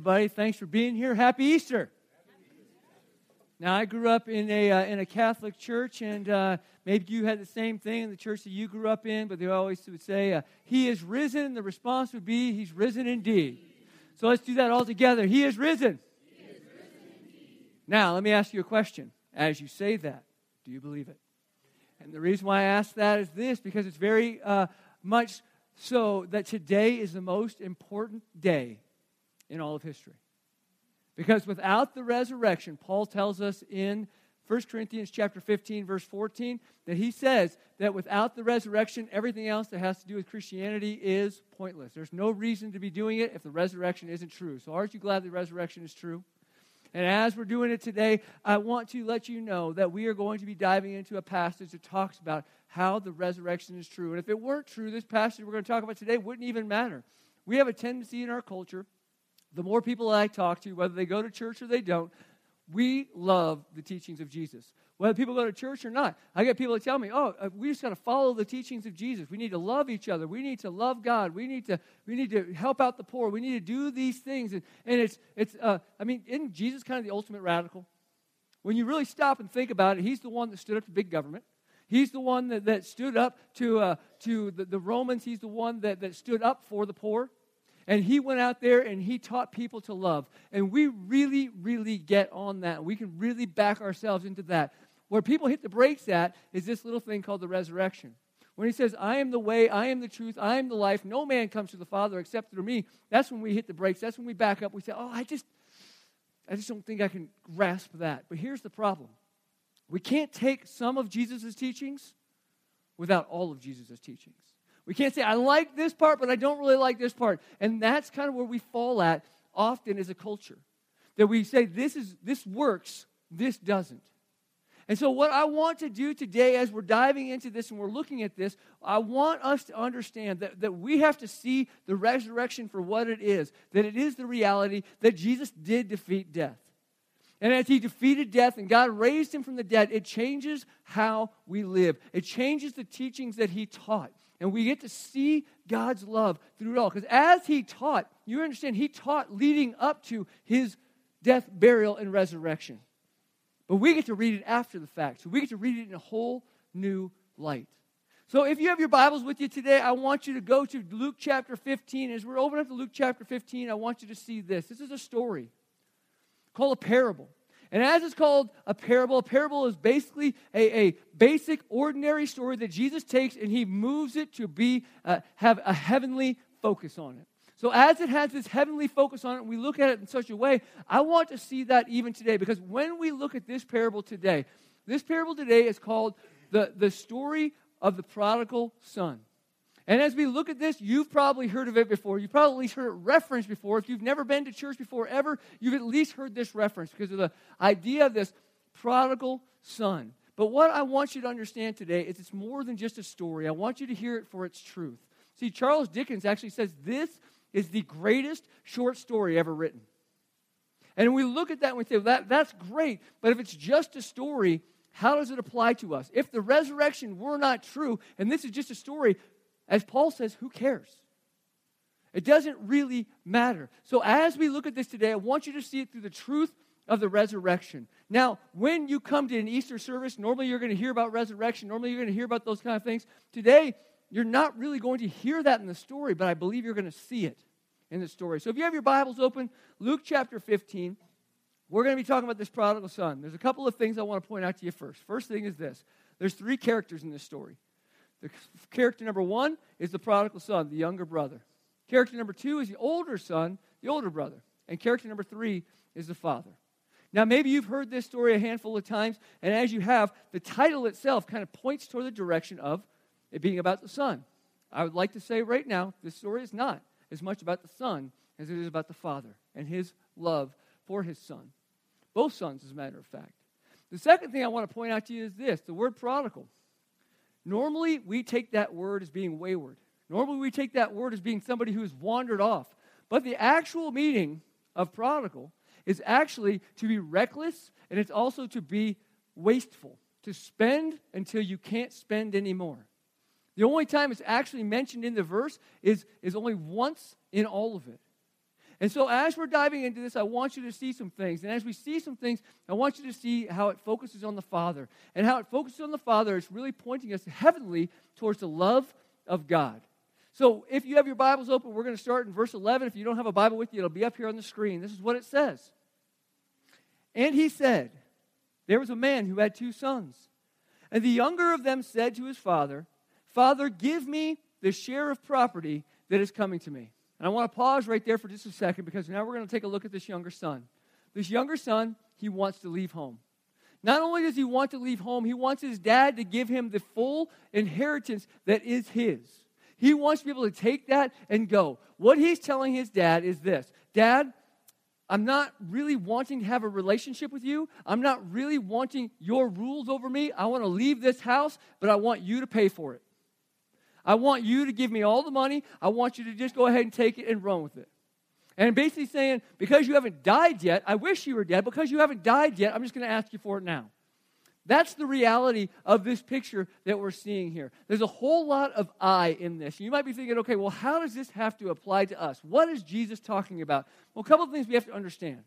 everybody. Thanks for being here. Happy Easter. Now, I grew up in a, uh, in a Catholic church, and uh, maybe you had the same thing in the church that you grew up in, but they always would say, uh, He is risen. The response would be, He's risen indeed. So let's do that all together. He is risen. He is risen now, let me ask you a question. As you say that, do you believe it? And the reason why I ask that is this because it's very uh, much so that today is the most important day in all of history. Because without the resurrection, Paul tells us in 1 Corinthians chapter 15 verse 14 that he says that without the resurrection everything else that has to do with Christianity is pointless. There's no reason to be doing it if the resurrection isn't true. So aren't you glad the resurrection is true? And as we're doing it today, I want to let you know that we are going to be diving into a passage that talks about how the resurrection is true. And if it weren't true, this passage we're going to talk about today wouldn't even matter. We have a tendency in our culture the more people I talk to, whether they go to church or they don't, we love the teachings of Jesus. Whether people go to church or not, I get people that tell me, "Oh, uh, we just got to follow the teachings of Jesus. We need to love each other. We need to love God. We need to we need to help out the poor. We need to do these things." And, and it's it's uh, I mean, isn't Jesus kind of the ultimate radical? When you really stop and think about it, he's the one that stood up to big government. He's the one that, that stood up to, uh, to the, the Romans. He's the one that, that stood up for the poor. And he went out there and he taught people to love. And we really, really get on that. We can really back ourselves into that. Where people hit the brakes at is this little thing called the resurrection. When he says, I am the way, I am the truth, I am the life, no man comes to the Father except through me, that's when we hit the brakes. That's when we back up. We say, Oh, I just, I just don't think I can grasp that. But here's the problem we can't take some of Jesus' teachings without all of Jesus' teachings. We can't say, I like this part, but I don't really like this part. And that's kind of where we fall at often as a culture. That we say, this, is, this works, this doesn't. And so, what I want to do today, as we're diving into this and we're looking at this, I want us to understand that, that we have to see the resurrection for what it is, that it is the reality that Jesus did defeat death. And as he defeated death and God raised him from the dead, it changes how we live. It changes the teachings that he taught. And we get to see God's love through it all. Because as he taught, you understand, he taught leading up to his death, burial, and resurrection. But we get to read it after the fact. So we get to read it in a whole new light. So if you have your Bibles with you today, I want you to go to Luke chapter 15. As we're opening up to Luke chapter 15, I want you to see this. This is a story called a parable. And as it's called a parable, a parable is basically a, a basic, ordinary story that Jesus takes and he moves it to be uh, have a heavenly focus on it. So as it has this heavenly focus on it, we look at it in such a way, I want to see that even today because when we look at this parable today, this parable today is called the, the story of the prodigal son. And as we look at this, you've probably heard of it before. You've probably at least heard it referenced before. If you've never been to church before ever, you've at least heard this reference because of the idea of this prodigal son. But what I want you to understand today is it's more than just a story. I want you to hear it for its truth. See, Charles Dickens actually says this is the greatest short story ever written. And we look at that and we say, well, that, that's great, but if it's just a story, how does it apply to us? If the resurrection were not true, and this is just a story, as Paul says, who cares? It doesn't really matter. So, as we look at this today, I want you to see it through the truth of the resurrection. Now, when you come to an Easter service, normally you're going to hear about resurrection. Normally you're going to hear about those kind of things. Today, you're not really going to hear that in the story, but I believe you're going to see it in the story. So, if you have your Bibles open, Luke chapter 15, we're going to be talking about this prodigal son. There's a couple of things I want to point out to you first. First thing is this there's three characters in this story. The character number one is the prodigal son, the younger brother. Character number two is the older son, the older brother. And character number three is the father. Now, maybe you've heard this story a handful of times, and as you have, the title itself kind of points toward the direction of it being about the son. I would like to say right now, this story is not as much about the son as it is about the father and his love for his son. Both sons, as a matter of fact. The second thing I want to point out to you is this the word prodigal. Normally, we take that word as being wayward. Normally, we take that word as being somebody who has wandered off. But the actual meaning of prodigal is actually to be reckless and it's also to be wasteful, to spend until you can't spend anymore. The only time it's actually mentioned in the verse is, is only once in all of it. And so, as we're diving into this, I want you to see some things. And as we see some things, I want you to see how it focuses on the Father. And how it focuses on the Father is really pointing us heavenly towards the love of God. So, if you have your Bibles open, we're going to start in verse 11. If you don't have a Bible with you, it'll be up here on the screen. This is what it says. And he said, There was a man who had two sons. And the younger of them said to his father, Father, give me the share of property that is coming to me. And I want to pause right there for just a second because now we're going to take a look at this younger son. This younger son, he wants to leave home. Not only does he want to leave home, he wants his dad to give him the full inheritance that is his. He wants to be able to take that and go. What he's telling his dad is this Dad, I'm not really wanting to have a relationship with you. I'm not really wanting your rules over me. I want to leave this house, but I want you to pay for it. I want you to give me all the money. I want you to just go ahead and take it and run with it. And basically saying, because you haven't died yet, I wish you were dead. Because you haven't died yet, I'm just going to ask you for it now. That's the reality of this picture that we're seeing here. There's a whole lot of I in this. You might be thinking, okay, well, how does this have to apply to us? What is Jesus talking about? Well, a couple of things we have to understand.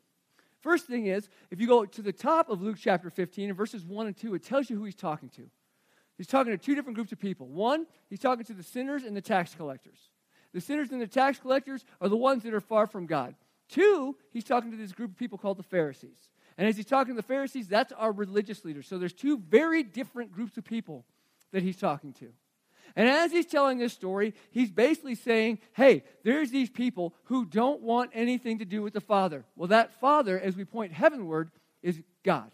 First thing is, if you go to the top of Luke chapter 15, in verses 1 and 2, it tells you who he's talking to. He's talking to two different groups of people. One, he's talking to the sinners and the tax collectors. The sinners and the tax collectors are the ones that are far from God. Two, he's talking to this group of people called the Pharisees. And as he's talking to the Pharisees, that's our religious leaders. So there's two very different groups of people that he's talking to. And as he's telling this story, he's basically saying, hey, there's these people who don't want anything to do with the Father. Well, that Father, as we point heavenward, is God.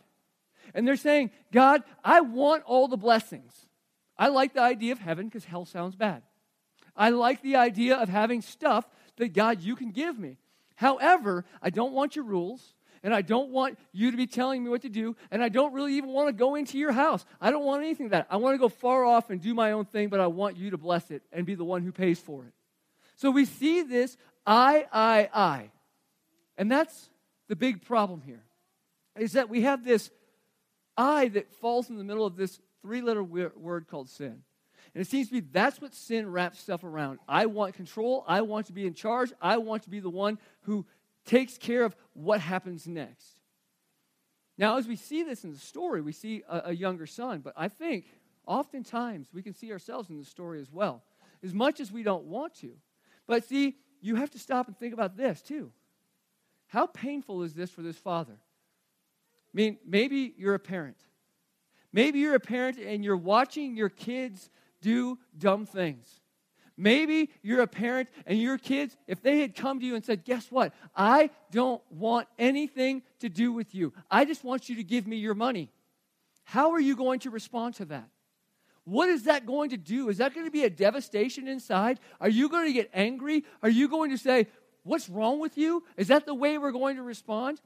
And they're saying, God, I want all the blessings. I like the idea of heaven because hell sounds bad. I like the idea of having stuff that, God, you can give me. However, I don't want your rules, and I don't want you to be telling me what to do, and I don't really even want to go into your house. I don't want anything that. I want to go far off and do my own thing, but I want you to bless it and be the one who pays for it. So we see this I, I, I. And that's the big problem here, is that we have this I that falls in the middle of this three letter word called sin. And it seems to be that's what sin wraps stuff around. I want control. I want to be in charge. I want to be the one who takes care of what happens next. Now, as we see this in the story, we see a, a younger son, but I think oftentimes we can see ourselves in the story as well, as much as we don't want to. But see, you have to stop and think about this too. How painful is this for this father? I mean, maybe you're a parent. Maybe you're a parent and you're watching your kids do dumb things. Maybe you're a parent and your kids, if they had come to you and said, Guess what? I don't want anything to do with you. I just want you to give me your money. How are you going to respond to that? What is that going to do? Is that going to be a devastation inside? Are you going to get angry? Are you going to say, What's wrong with you? Is that the way we're going to respond?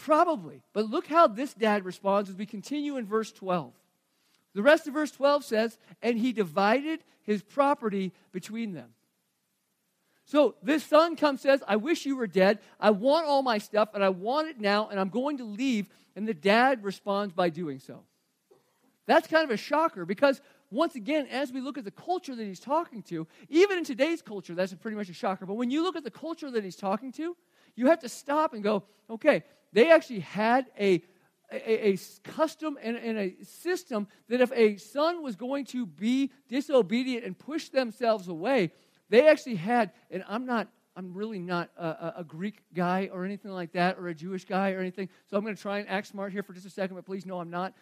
Probably. But look how this dad responds as we continue in verse 12. The rest of verse 12 says, And he divided his property between them. So this son comes, says, I wish you were dead. I want all my stuff, and I want it now, and I'm going to leave. And the dad responds by doing so. That's kind of a shocker because, once again, as we look at the culture that he's talking to, even in today's culture, that's pretty much a shocker. But when you look at the culture that he's talking to, you have to stop and go, okay, they actually had a, a, a custom and, and, a system that if a son was going to be disobedient and push themselves away, they actually had, and I'm not, I'm really not a, a, Greek guy or anything like that, or a Jewish guy or anything. So I'm going to try and act smart here for just a second, but please know I'm not.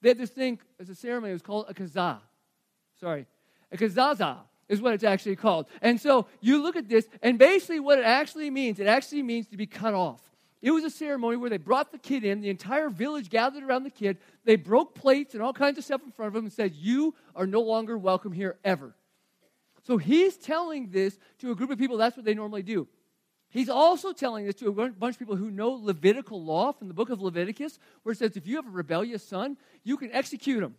They had this thing as a ceremony, it was called a kazah. Sorry, a kazaza is what it's actually called. And so you look at this, and basically what it actually means, it actually means to be cut off. It was a ceremony where they brought the kid in, the entire village gathered around the kid. They broke plates and all kinds of stuff in front of him and said, You are no longer welcome here ever. So he's telling this to a group of people, that's what they normally do. He's also telling this to a bunch of people who know Levitical law from the book of Leviticus, where it says if you have a rebellious son, you can execute him.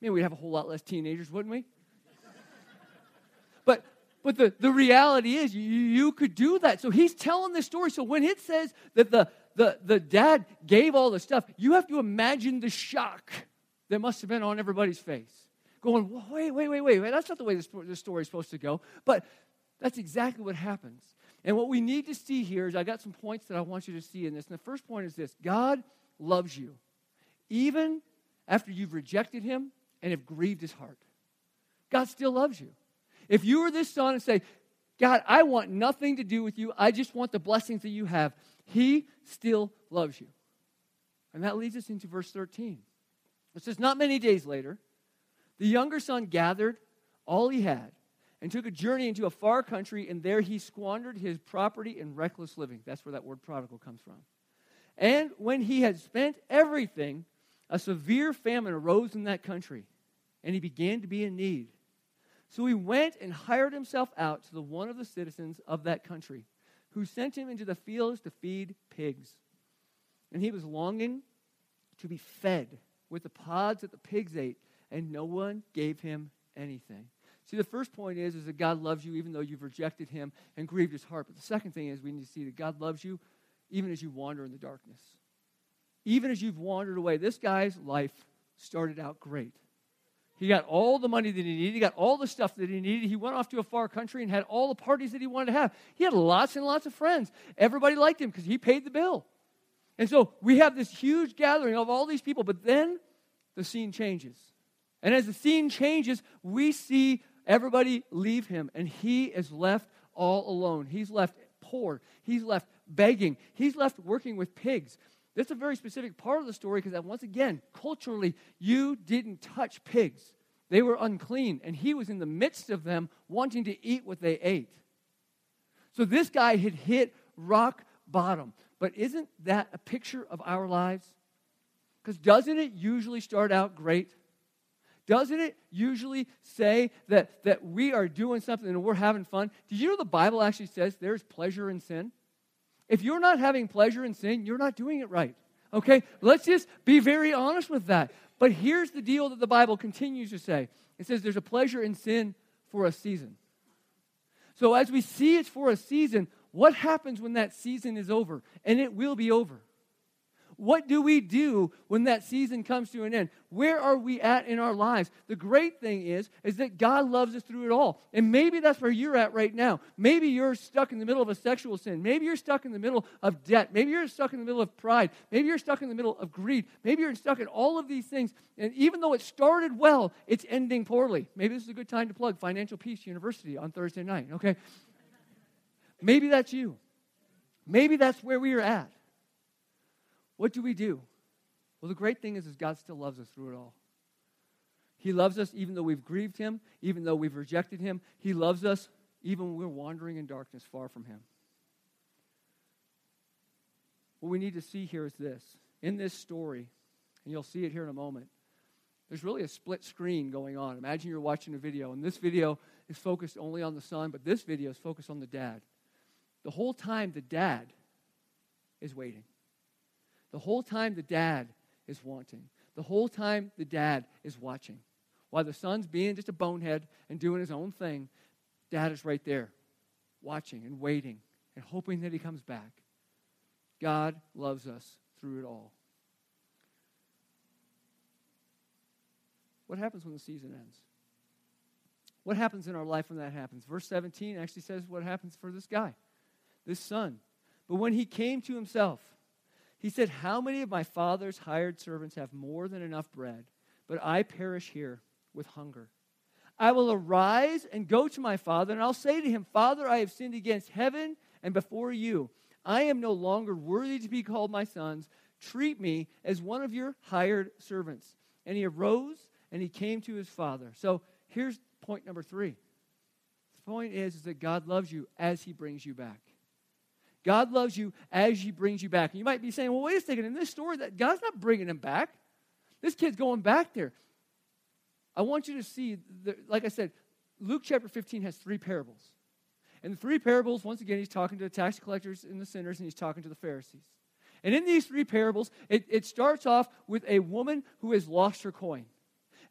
Man, we'd have a whole lot less teenagers, wouldn't we? but but the, the reality is, you, you could do that. So he's telling this story. So when it says that the, the, the dad gave all the stuff, you have to imagine the shock that must have been on everybody's face. Going, wait, wait, wait, wait, wait. That's not the way this, this story is supposed to go. But that's exactly what happens. And what we need to see here is I got some points that I want you to see in this. And the first point is this God loves you, even after you've rejected him and have grieved his heart. God still loves you. If you were this son and say, God, I want nothing to do with you, I just want the blessings that you have, he still loves you. And that leads us into verse 13. It says, Not many days later, the younger son gathered all he had and took a journey into a far country, and there he squandered his property in reckless living. That's where that word prodigal comes from. And when he had spent everything, a severe famine arose in that country, and he began to be in need. So he went and hired himself out to the one of the citizens of that country, who sent him into the fields to feed pigs. And he was longing to be fed with the pods that the pigs ate, and no one gave him anything. See, the first point is, is that God loves you even though you've rejected him and grieved his heart. But the second thing is we need to see that God loves you even as you wander in the darkness. Even as you've wandered away. This guy's life started out great. He got all the money that he needed. He got all the stuff that he needed. He went off to a far country and had all the parties that he wanted to have. He had lots and lots of friends. Everybody liked him because he paid the bill. And so we have this huge gathering of all these people, but then the scene changes. And as the scene changes, we see everybody leave him, and he is left all alone. He's left poor. He's left begging. He's left working with pigs. That's a very specific part of the story because, once again, culturally, you didn't touch pigs. They were unclean, and he was in the midst of them wanting to eat what they ate. So this guy had hit rock bottom. But isn't that a picture of our lives? Because doesn't it usually start out great? Doesn't it usually say that, that we are doing something and we're having fun? Did you know the Bible actually says there's pleasure in sin? If you're not having pleasure in sin, you're not doing it right. Okay? Let's just be very honest with that. But here's the deal that the Bible continues to say it says there's a pleasure in sin for a season. So as we see it's for a season, what happens when that season is over? And it will be over. What do we do when that season comes to an end? Where are we at in our lives? The great thing is is that God loves us through it all. And maybe that's where you're at right now. Maybe you're stuck in the middle of a sexual sin. Maybe you're stuck in the middle of debt. Maybe you're stuck in the middle of pride. Maybe you're stuck in the middle of greed. Maybe you're stuck in all of these things. And even though it started well, it's ending poorly. Maybe this is a good time to plug Financial Peace University on Thursday night, okay? Maybe that's you. Maybe that's where we are at. What do we do? Well, the great thing is, is God still loves us through it all. He loves us even though we've grieved him, even though we've rejected him. He loves us even when we're wandering in darkness far from him. What we need to see here is this. In this story, and you'll see it here in a moment, there's really a split screen going on. Imagine you're watching a video, and this video is focused only on the son, but this video is focused on the dad. The whole time, the dad is waiting. The whole time the dad is wanting. The whole time the dad is watching. While the son's being just a bonehead and doing his own thing, dad is right there, watching and waiting and hoping that he comes back. God loves us through it all. What happens when the season ends? What happens in our life when that happens? Verse 17 actually says what happens for this guy, this son. But when he came to himself, he said, How many of my father's hired servants have more than enough bread, but I perish here with hunger? I will arise and go to my father, and I'll say to him, Father, I have sinned against heaven and before you. I am no longer worthy to be called my sons. Treat me as one of your hired servants. And he arose and he came to his father. So here's point number three. The point is, is that God loves you as he brings you back. God loves you as He brings you back. And you might be saying, well, wait a second, in this story, that God's not bringing him back. This kid's going back there. I want you to see, the, like I said, Luke chapter 15 has three parables. And the three parables, once again, he's talking to the tax collectors and the sinners, and he's talking to the Pharisees. And in these three parables, it, it starts off with a woman who has lost her coin.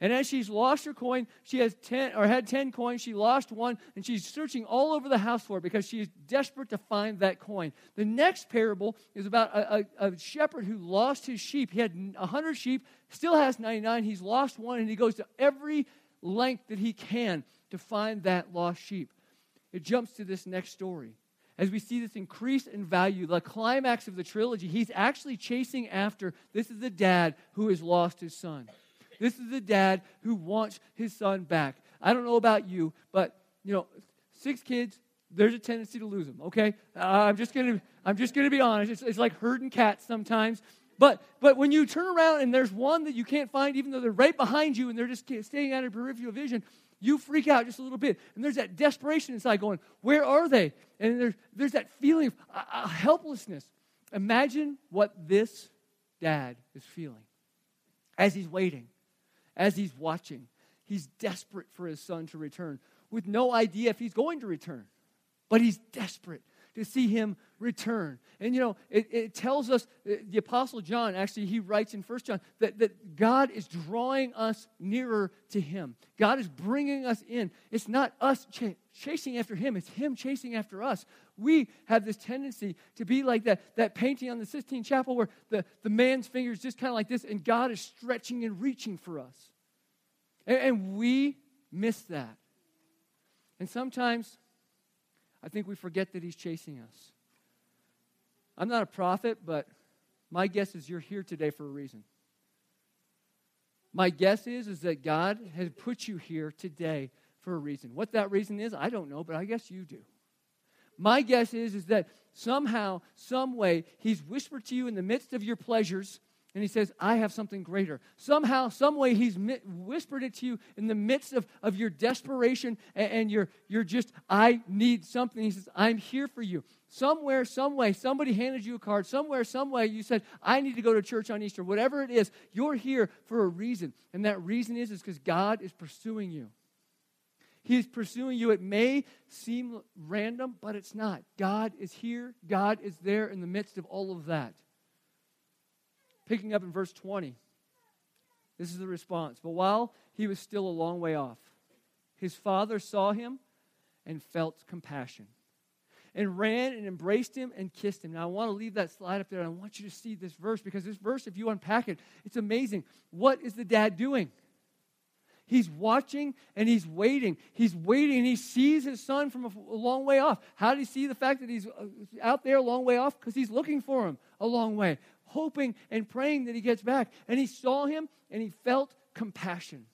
And as she's lost her coin, she has 10 or had 10 coins, she lost one, and she's searching all over the house for it because she is desperate to find that coin. The next parable is about a, a, a shepherd who lost his sheep. He had 100 sheep, still has 99. He's lost one, and he goes to every length that he can to find that lost sheep. It jumps to this next story. as we see this increase in value, the climax of the trilogy, he's actually chasing after this is the dad who has lost his son. This is the dad who wants his son back. I don't know about you, but you know, six kids, there's a tendency to lose them. Okay, uh, I'm just gonna I'm just gonna be honest. It's, it's like herding cats sometimes. But but when you turn around and there's one that you can't find, even though they're right behind you and they're just staying out of peripheral vision, you freak out just a little bit. And there's that desperation inside going, Where are they? And there's, there's that feeling of uh, uh, helplessness. Imagine what this dad is feeling as he's waiting, as he's watching. He's desperate for his son to return with no idea if he's going to return, but he's desperate to see him return. And you know, it, it, tells us, uh, the Apostle John, actually, he writes in First John, that, that God is drawing us nearer to him. God is bringing us in. It's not us ch- chasing after him, it's him chasing after us. We have this tendency to be like that, that painting on the Sistine Chapel where the, the man's finger is just kind of like this, and God is stretching and reaching for us. and, and we miss that. And sometimes I think we forget that He's chasing us. I'm not a prophet, but my guess is you're here today for a reason. My guess is, is that God has put you here today for a reason. What that reason is, I don't know, but I guess you do. My guess is, is that somehow, some way, He's whispered to you in the midst of your pleasures and he says, I have something greater. Somehow, some way, he's whispered it to you in the midst of, of your desperation and, and you're, just, I need something. He says, I'm here for you. Somewhere, some way, somebody handed you a card. Somewhere, some way, you said, I need to go to church on Easter. Whatever it is, you're here for a reason. And that reason is because God is pursuing you. He is pursuing you. It may seem random, but it's not. God is here. God is there in the midst of all of that. Picking up in verse 20, this is the response. But while he was still a long way off, his father saw him and felt compassion and ran and embraced him and kissed him. Now, I want to leave that slide up there I want you to see this verse because this verse, if you unpack it, it's amazing. What is the dad doing? He's watching and he's waiting. He's waiting and he sees his son from a, long way off. How did he see the fact that he's uh, out there a long way off? Because he's looking for him a long way hoping and praying that he gets back. And he saw him and he felt compassion.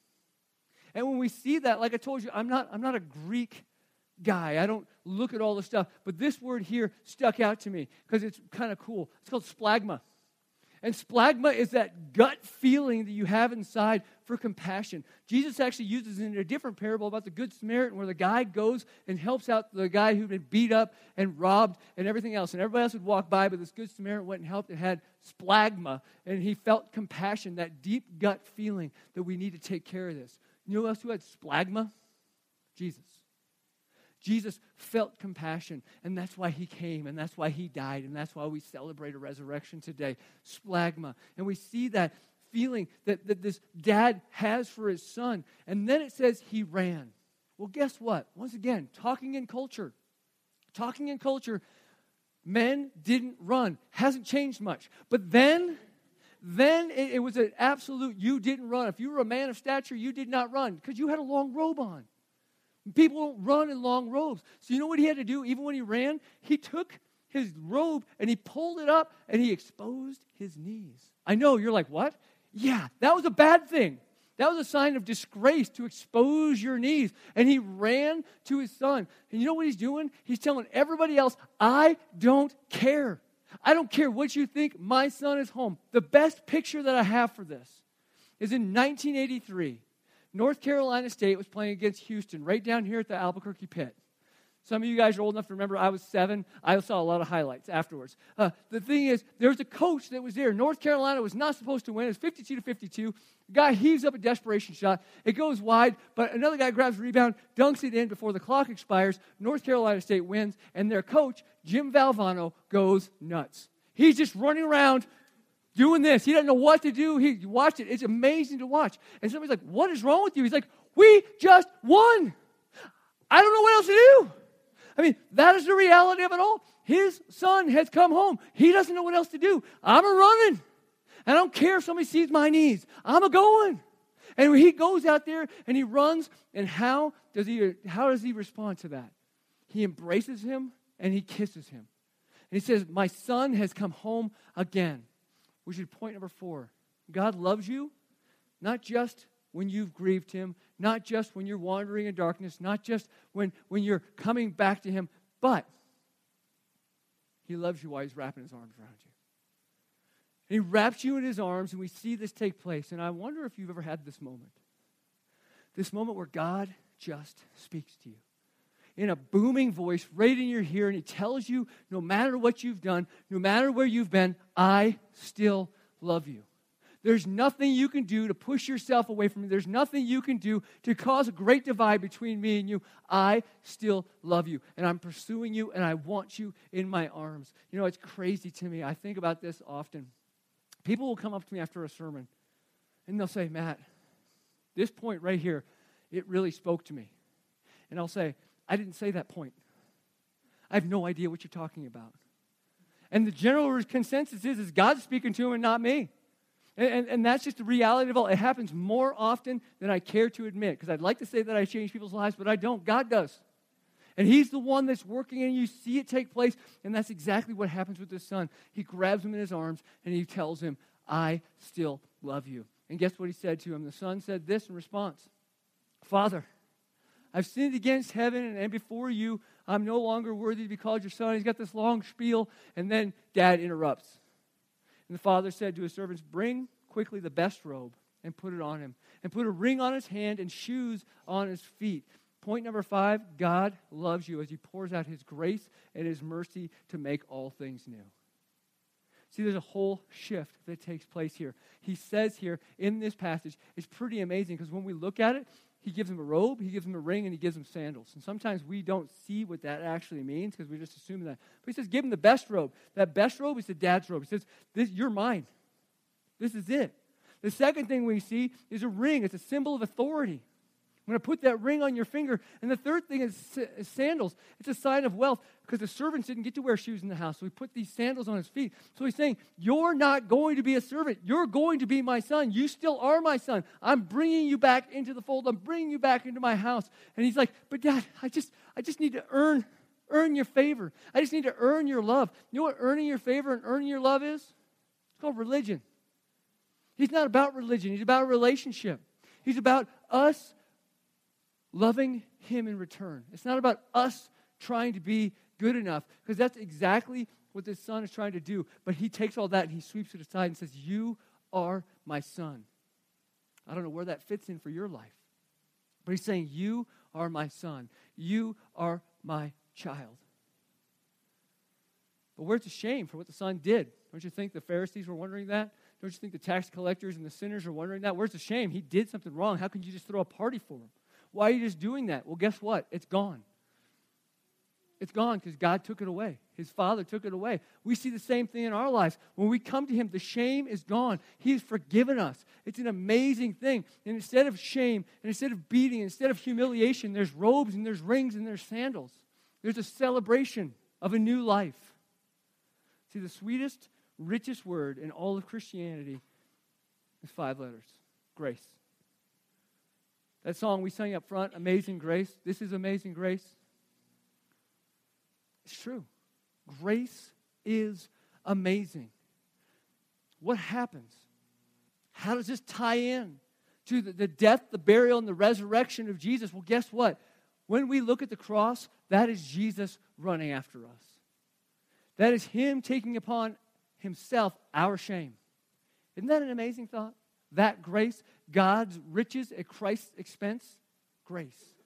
And when we see that, like I told you, I'm not, I'm not a Greek guy. I don't look at all the stuff. But this word here stuck out to me because it's kind of cool. It's called splagma. And splagma is that gut feeling that you have inside for compassion. Jesus actually uses in a different parable about the Good Samaritan, where the guy goes and helps out the guy who'd been beat up and robbed and everything else. And everybody else would walk by, but this Good Samaritan went and helped and had splagma. And he felt compassion, that deep gut feeling that we need to take care of this. You know who else who had splagma? Jesus. Jesus felt compassion, and that's why he came, and that's why he died, and that's why we celebrate a resurrection today. Splagma. And we see that feeling that, that this dad has for his son. And then it says he ran. Well, guess what? Once again, talking in culture. Talking in culture, men didn't run. Hasn't changed much. But then, then it, it was an absolute you didn't run. If you were a man of stature, you did not run because you had a long robe on. People don't run in long robes. So you know what he had to do even when he ran? He took his robe and he pulled it up and he exposed his knees. I know, you're like, what? Yeah, that was a bad thing. That was a sign of disgrace to expose your knees. And he ran to his son. And you know what he's doing? He's telling everybody else, I don't care. I don't care what you think. My son is home. The best picture that I have for this is in 1983. North Carolina State was playing against Houston right down here at the Albuquerque pit. Some of you guys are old enough to remember I was seven. I saw a lot of highlights afterwards. Uh, the thing is, there was a coach that was there. North Carolina was not supposed to win. It was 52 to 52. The guy heaves up a desperation shot. It goes wide, but another guy grabs a rebound, dunks it in before the clock expires. North Carolina State wins, and their coach, Jim Valvano, goes nuts. He's just running around doing this. He doesn't know what to do. He watched it. It's amazing to watch. And somebody's like, What is wrong with you? He's like, We just won. I don't know what else to do. I mean, that is the reality of it all. His son has come home. He doesn't know what else to do. I'm a running. I don't care if somebody sees my knees. I'm a going. And he goes out there and he runs, and how does he how does he respond to that? He embraces him and he kisses him. And he says, My son has come home again. Which is point number four. God loves you, not just when you've grieved him, not just when you're wandering in darkness, not just when, when you're coming back to him, but he loves you while he's wrapping his arms around you. And he wraps you in his arms, and we see this take place. And I wonder if you've ever had this moment. This moment where God just speaks to you in a booming voice right in your ear, and he tells you no matter what you've done, no matter where you've been, I still love you. There's nothing you can do to push yourself away from me. There's nothing you can do to cause a great divide between me and you. I still love you, and I'm pursuing you, and I want you in my arms. You know, it's crazy to me. I think about this often. People will come up to me after a sermon, and they'll say, Matt, this point right here, it really spoke to me. And I'll say, I didn't say that point. I have no idea what you're talking about. And the general consensus is, is God's speaking to him and not me. And, and, and that's just the reality of all. It happens more often than I care to admit because I'd like to say that I change people's lives, but I don't. God does. And He's the one that's working, and you see it take place. And that's exactly what happens with His son. He grabs him in his arms and he tells him, I still love you. And guess what he said to him? The son said this in response Father, I've sinned against heaven and before you. I'm no longer worthy to be called your son. He's got this long spiel, and then dad interrupts. And the father said to his servants, Bring quickly the best robe and put it on him, and put a ring on his hand and shoes on his feet. Point number five God loves you as he pours out his grace and his mercy to make all things new. See, there's a whole shift that takes place here. He says here in this passage, it's pretty amazing because when we look at it, he gives him a robe, he gives him a ring, and he gives him sandals. And sometimes we don't see what that actually means because we just assume that. But he says, give him the best robe. That best robe is the dad's robe. He says, this, You're mine. This is it. The second thing we see is a ring, it's a symbol of authority. I'm going to put that ring on your finger. And the third thing is, sandals. It's a sign of wealth because the servants didn't get to wear shoes in the house. So he put these sandals on his feet. So he's saying, You're not going to be a servant. You're going to be my son. You still are my son. I'm bringing you back into the fold. I'm bringing you back into my house. And he's like, But dad, I just, I just need to earn, earn your favor. I just need to earn your love. You know what earning your favor and earning your love is? It's called religion. He's not about religion, he's about relationship. He's about us loving Him in return. It's not about us trying to be good enough, because that's exactly what this son is trying to do. But he takes all that and he sweeps it aside and says, You are my son. I don't know where that fits in for your life. But he's saying, You are my son. You are my child. But where's the shame for what the son did? Don't you think the Pharisees were wondering that? Don't you think the tax collectors and the sinners are wondering that? Where's the shame? He did something wrong. How can you just throw a party for him? Why are you just doing that? Well, guess what? It's gone. It's gone because God took it away. His Father took it away. We see the same thing in our lives. When we come to Him, the shame is gone. He's forgiven us. It's an amazing thing. And instead of shame, and instead of beating, instead of humiliation, there's robes and there's rings and there's sandals. There's a celebration of a new life. See, the sweetest, richest word in all of Christianity is five letters grace. That song we sang up front, Amazing Grace, this is Amazing Grace. It's true. Grace is amazing. What happens? How does this tie in to the, the death, the burial, and the resurrection of Jesus? Well, guess what? When we look at the cross, that is Jesus running after us. That is Him taking upon Himself our shame. Isn't that an amazing thought? That grace, God's riches at Christ's expense, grace.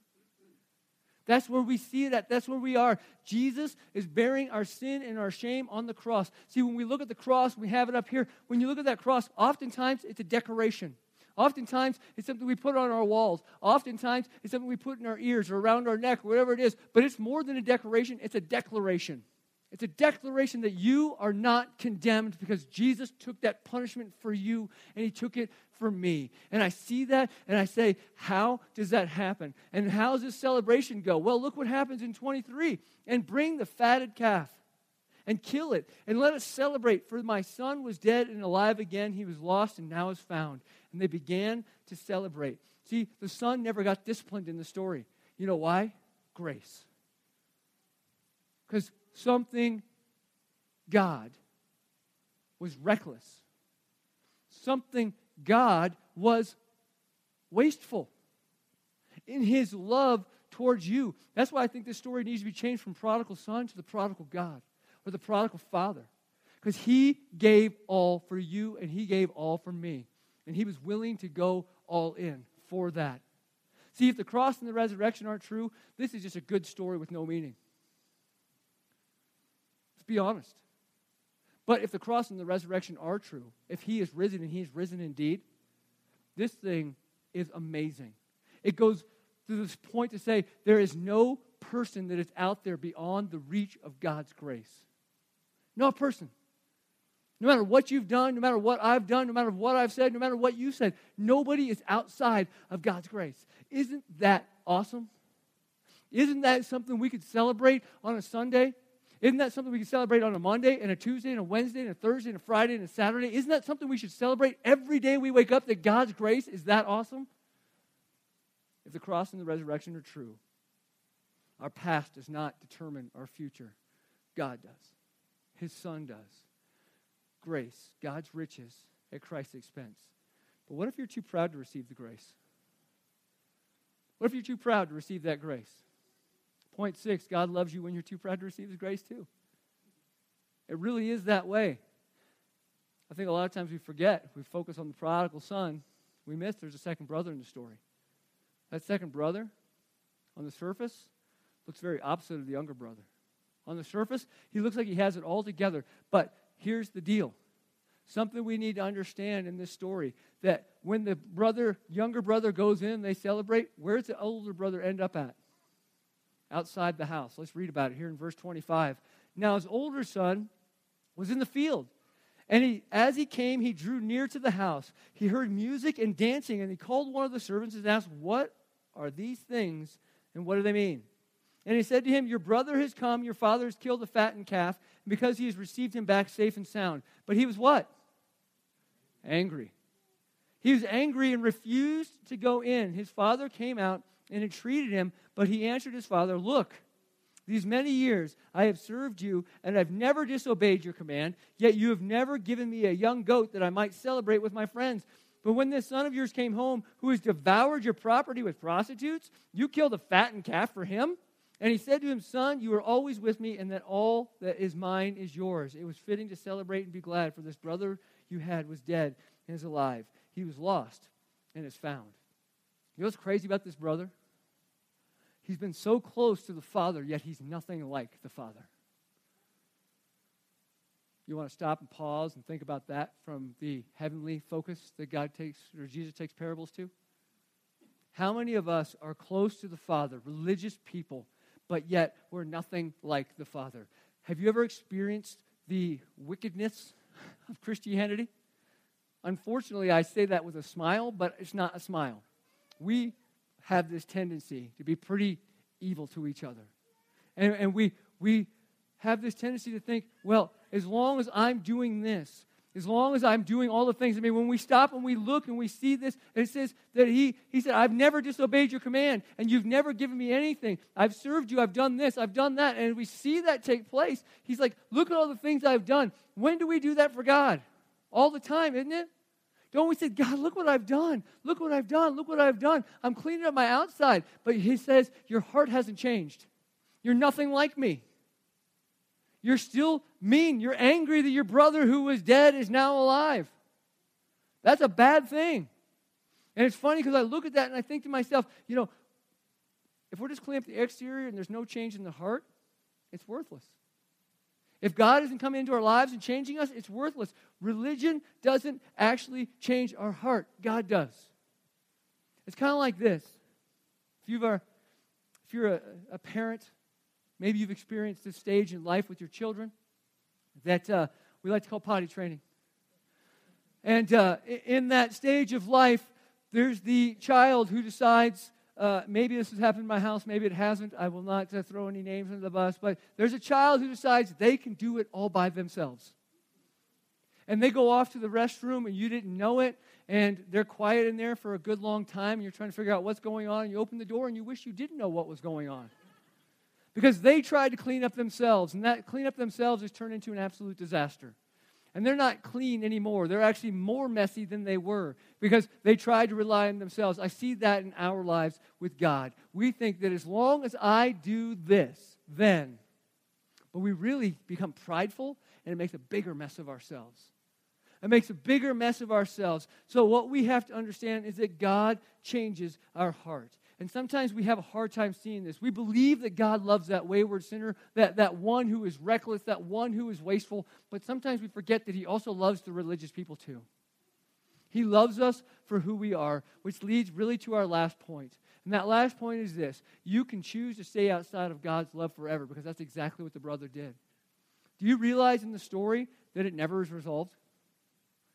That's where we see that. That's where we are. Jesus is bearing our sin and our shame on the cross. See, when we look at the cross, we have it up here. When you look at that cross, oftentimes it's a decoration. Oftentimes it's something we put on our walls. Oftentimes it's something we put in our ears or around our neck, whatever it is. But it's more than a decoration, it's a declaration. It's a declaration that you are not condemned because Jesus took that punishment for you and he took it for me. And I see that and I say, how does that happen? And how does this celebration go? Well, look what happens in 23. And bring the fatted calf and kill it and let us celebrate. For my son was dead and alive again. He was lost and now is found. And they began to celebrate. See, the son never got disciplined in the story. You know why? Grace. Because something God was reckless. Something God was wasteful in his love towards you. That's why I think this story needs to be changed from prodigal son to the prodigal God or the prodigal father. Because he gave all for you and he gave all for me. And he was willing to go all in for that. See, if the cross and the resurrection aren't true, this is just a good story with no meaning. Be honest. But if the cross and the resurrection are true, if he is risen and he is risen indeed, this thing is amazing. It goes to this point to say there is no person that is out there beyond the reach of God's grace. No person. No matter what you've done, no matter what I've done, no matter what I've said, no matter what you said, nobody is outside of God's grace. Isn't that awesome? Isn't that something we could celebrate on a Sunday? Isn't that something we can celebrate on a Monday and a Tuesday and a Wednesday and a Thursday and a Friday and a Saturday? Isn't that something we should celebrate every day we wake up that God's grace is that awesome? If the cross and the resurrection are true, our past does not determine our future. God does. His Son does. Grace, God's riches at Christ's expense. But what if you're too proud to receive the grace? What if you're too proud to receive that grace? Point six God loves you when you're too proud to receive His grace, too. It really is that way. I think a lot of times we forget, we focus on the prodigal son, we miss there's a second brother in the story. That second brother, on the surface, looks very opposite of the younger brother. On the surface, he looks like he has it all together. But here's the deal something we need to understand in this story that when the brother, younger brother goes in, they celebrate, where's the older brother end up at? Outside the house. Let's read about it here in verse 25. Now, his older son was in the field. And he, as he came, he drew near to the house. He heard music and dancing, and he called one of the servants and asked, What are these things, and what do they mean? And he said to him, Your brother has come, your father has killed a fattened calf, because he has received him back safe and sound. But he was what? Angry. He was angry and refused to go in. His father came out and entreated him, but he answered his father, Look, these many years I have served you, and I've never disobeyed your command, yet you have never given me a young goat that I might celebrate with my friends. But when this son of yours came home, who has devoured your property with prostitutes, you killed a fattened calf for him? And he said to him, Son, you are always with me, and that all that is mine is yours. It was fitting to celebrate and be glad, for this brother you had was dead and is alive. He was lost and is found. You know what's crazy about this brother? He's been so close to the Father, yet he's nothing like the Father. You want to stop and pause and think about that from the heavenly focus that God takes or Jesus takes parables to? How many of us are close to the Father, religious people, but yet we're nothing like the Father? Have you ever experienced the wickedness of Christianity? Unfortunately, I say that with a smile, but it's not a smile. We have this tendency to be pretty evil to each other. And, and we, we have this tendency to think, well, as long as I'm doing this, as long as I'm doing all the things. I mean, when we stop and we look and we see this, it says that he, he said, I've never disobeyed your command, and you've never given me anything. I've served you, I've done this, I've done that. And we see that take place. He's like, Look at all the things I've done. When do we do that for God? All the time, isn't it? Don't we say, God, look what I've done. Look what I've done. Look what I've done. I'm cleaning up my outside. But he says, Your heart hasn't changed. You're nothing like me. You're still mean. You're angry that your brother who was dead is now alive. That's a bad thing. And it's funny because I look at that and I think to myself, you know, if we're just cleaning up the exterior and there's no change in the heart, it's worthless. If God isn't coming into our lives and changing us, it's worthless. Religion doesn't actually change our heart, God does. It's kind of like this. If, you've a, if you're a, a parent Maybe you've experienced this stage in life with your children that uh, we like to call potty training. And uh, in that stage of life, there's the child who decides, uh, maybe this has happened in my house, maybe it hasn't. I will not throw any names under the bus, but there's a child who decides they can do it all by themselves. And they go off to the restroom and you didn't know it, and they're quiet in there for a good long time, and you're trying to figure out what's going on, and you open the door and you wish you didn't know what was going on. because they tried to clean up themselves, and that clean up themselves has turned into an absolute disaster. And they're not clean anymore. They're actually more messy than they were because they tried to rely on themselves. I see that in our lives with God. We think that as long as I do this, then. But we really become prideful, and it makes a bigger mess of ourselves. It makes a bigger mess of ourselves. So, what we have to understand is that God changes our heart. And sometimes we have a hard time seeing this. We believe that God loves that wayward sinner, that, that one who is reckless, that one who is wasteful, but sometimes we forget that He also loves the religious people too. He loves us for who we are, which leads really to our last point. And that last point is this you can choose to stay outside of God's love forever because that's exactly what the brother did. Do you realize in the story that it never is resolved?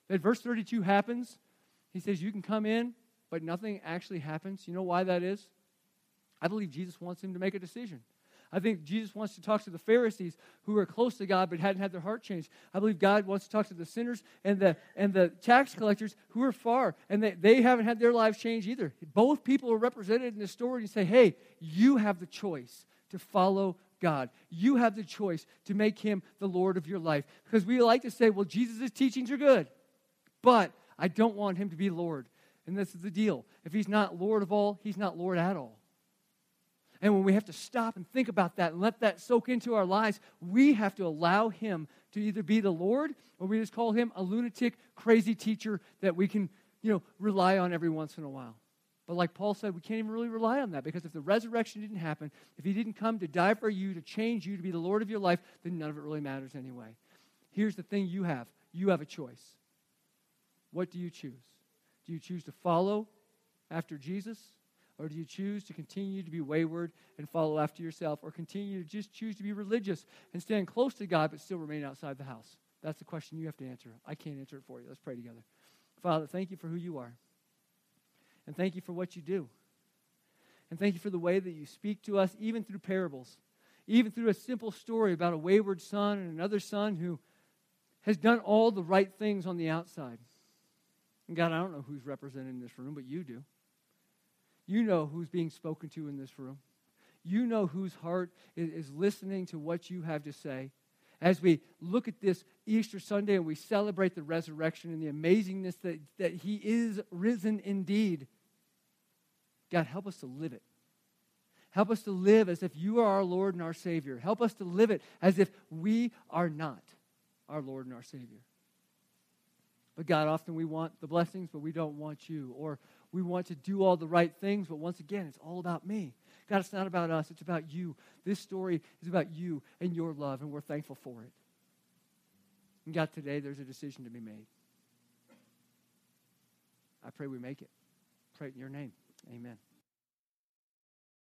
That verse 32 happens. He says, You can come in, but nothing actually happens. You know why that is? I believe Jesus wants him to make a decision. I think Jesus wants to talk to the Pharisees who are close to God but hadn't had their heart changed. I believe God wants to talk to the sinners and the, and the tax collectors who are far and they, they haven't had their lives changed either. Both people are represented in this story and say, hey, you have the choice to follow God. You have the choice to make him the Lord of your life. Because we like to say, well, Jesus' teachings are good, but I don't want him to be Lord. And this is the deal. If he's not Lord of all, he's not Lord at all. And when we have to stop and think about that and let that soak into our lives, we have to allow him to either be the Lord or we just call him a lunatic, crazy teacher that we can, you know, rely on every once in a while. But like Paul said, we can't even really rely on that because if the resurrection didn't happen, if he didn't come to die for you, to change you, to be the Lord of your life, then none of it really matters anyway. Here's the thing you have you have a choice. What do you choose? Do you choose to follow after Jesus? Or do you choose to continue to be wayward and follow after yourself? Or continue to just choose to be religious and stand close to God but still remain outside the house? That's the question you have to answer. I can't answer it for you. Let's pray together. Father, thank you for who you are. And thank you for what you do. And thank you for the way that you speak to us, even through parables, even through a simple story about a wayward son and another son who has done all the right things on the outside. God, I don't know who's represented in this room, but you do. You know who's being spoken to in this room. You know whose heart is, listening to what you have to say. As we look at this Easter Sunday and we celebrate the resurrection and the amazingness that, that He is risen indeed, God, help us to live it. Help us to live as if you are our Lord and our Savior. Help us to live it as if we are not our Lord and our Savior. But God, often we want the blessings, but we don't want you. Or we want to do all the right things, but once again, it's all about me. God, it's not about us, it's about you. This story is about you and your love, and we're thankful for it. And God, today there's a decision to be made. I pray we make it. Pray it in your name. Amen.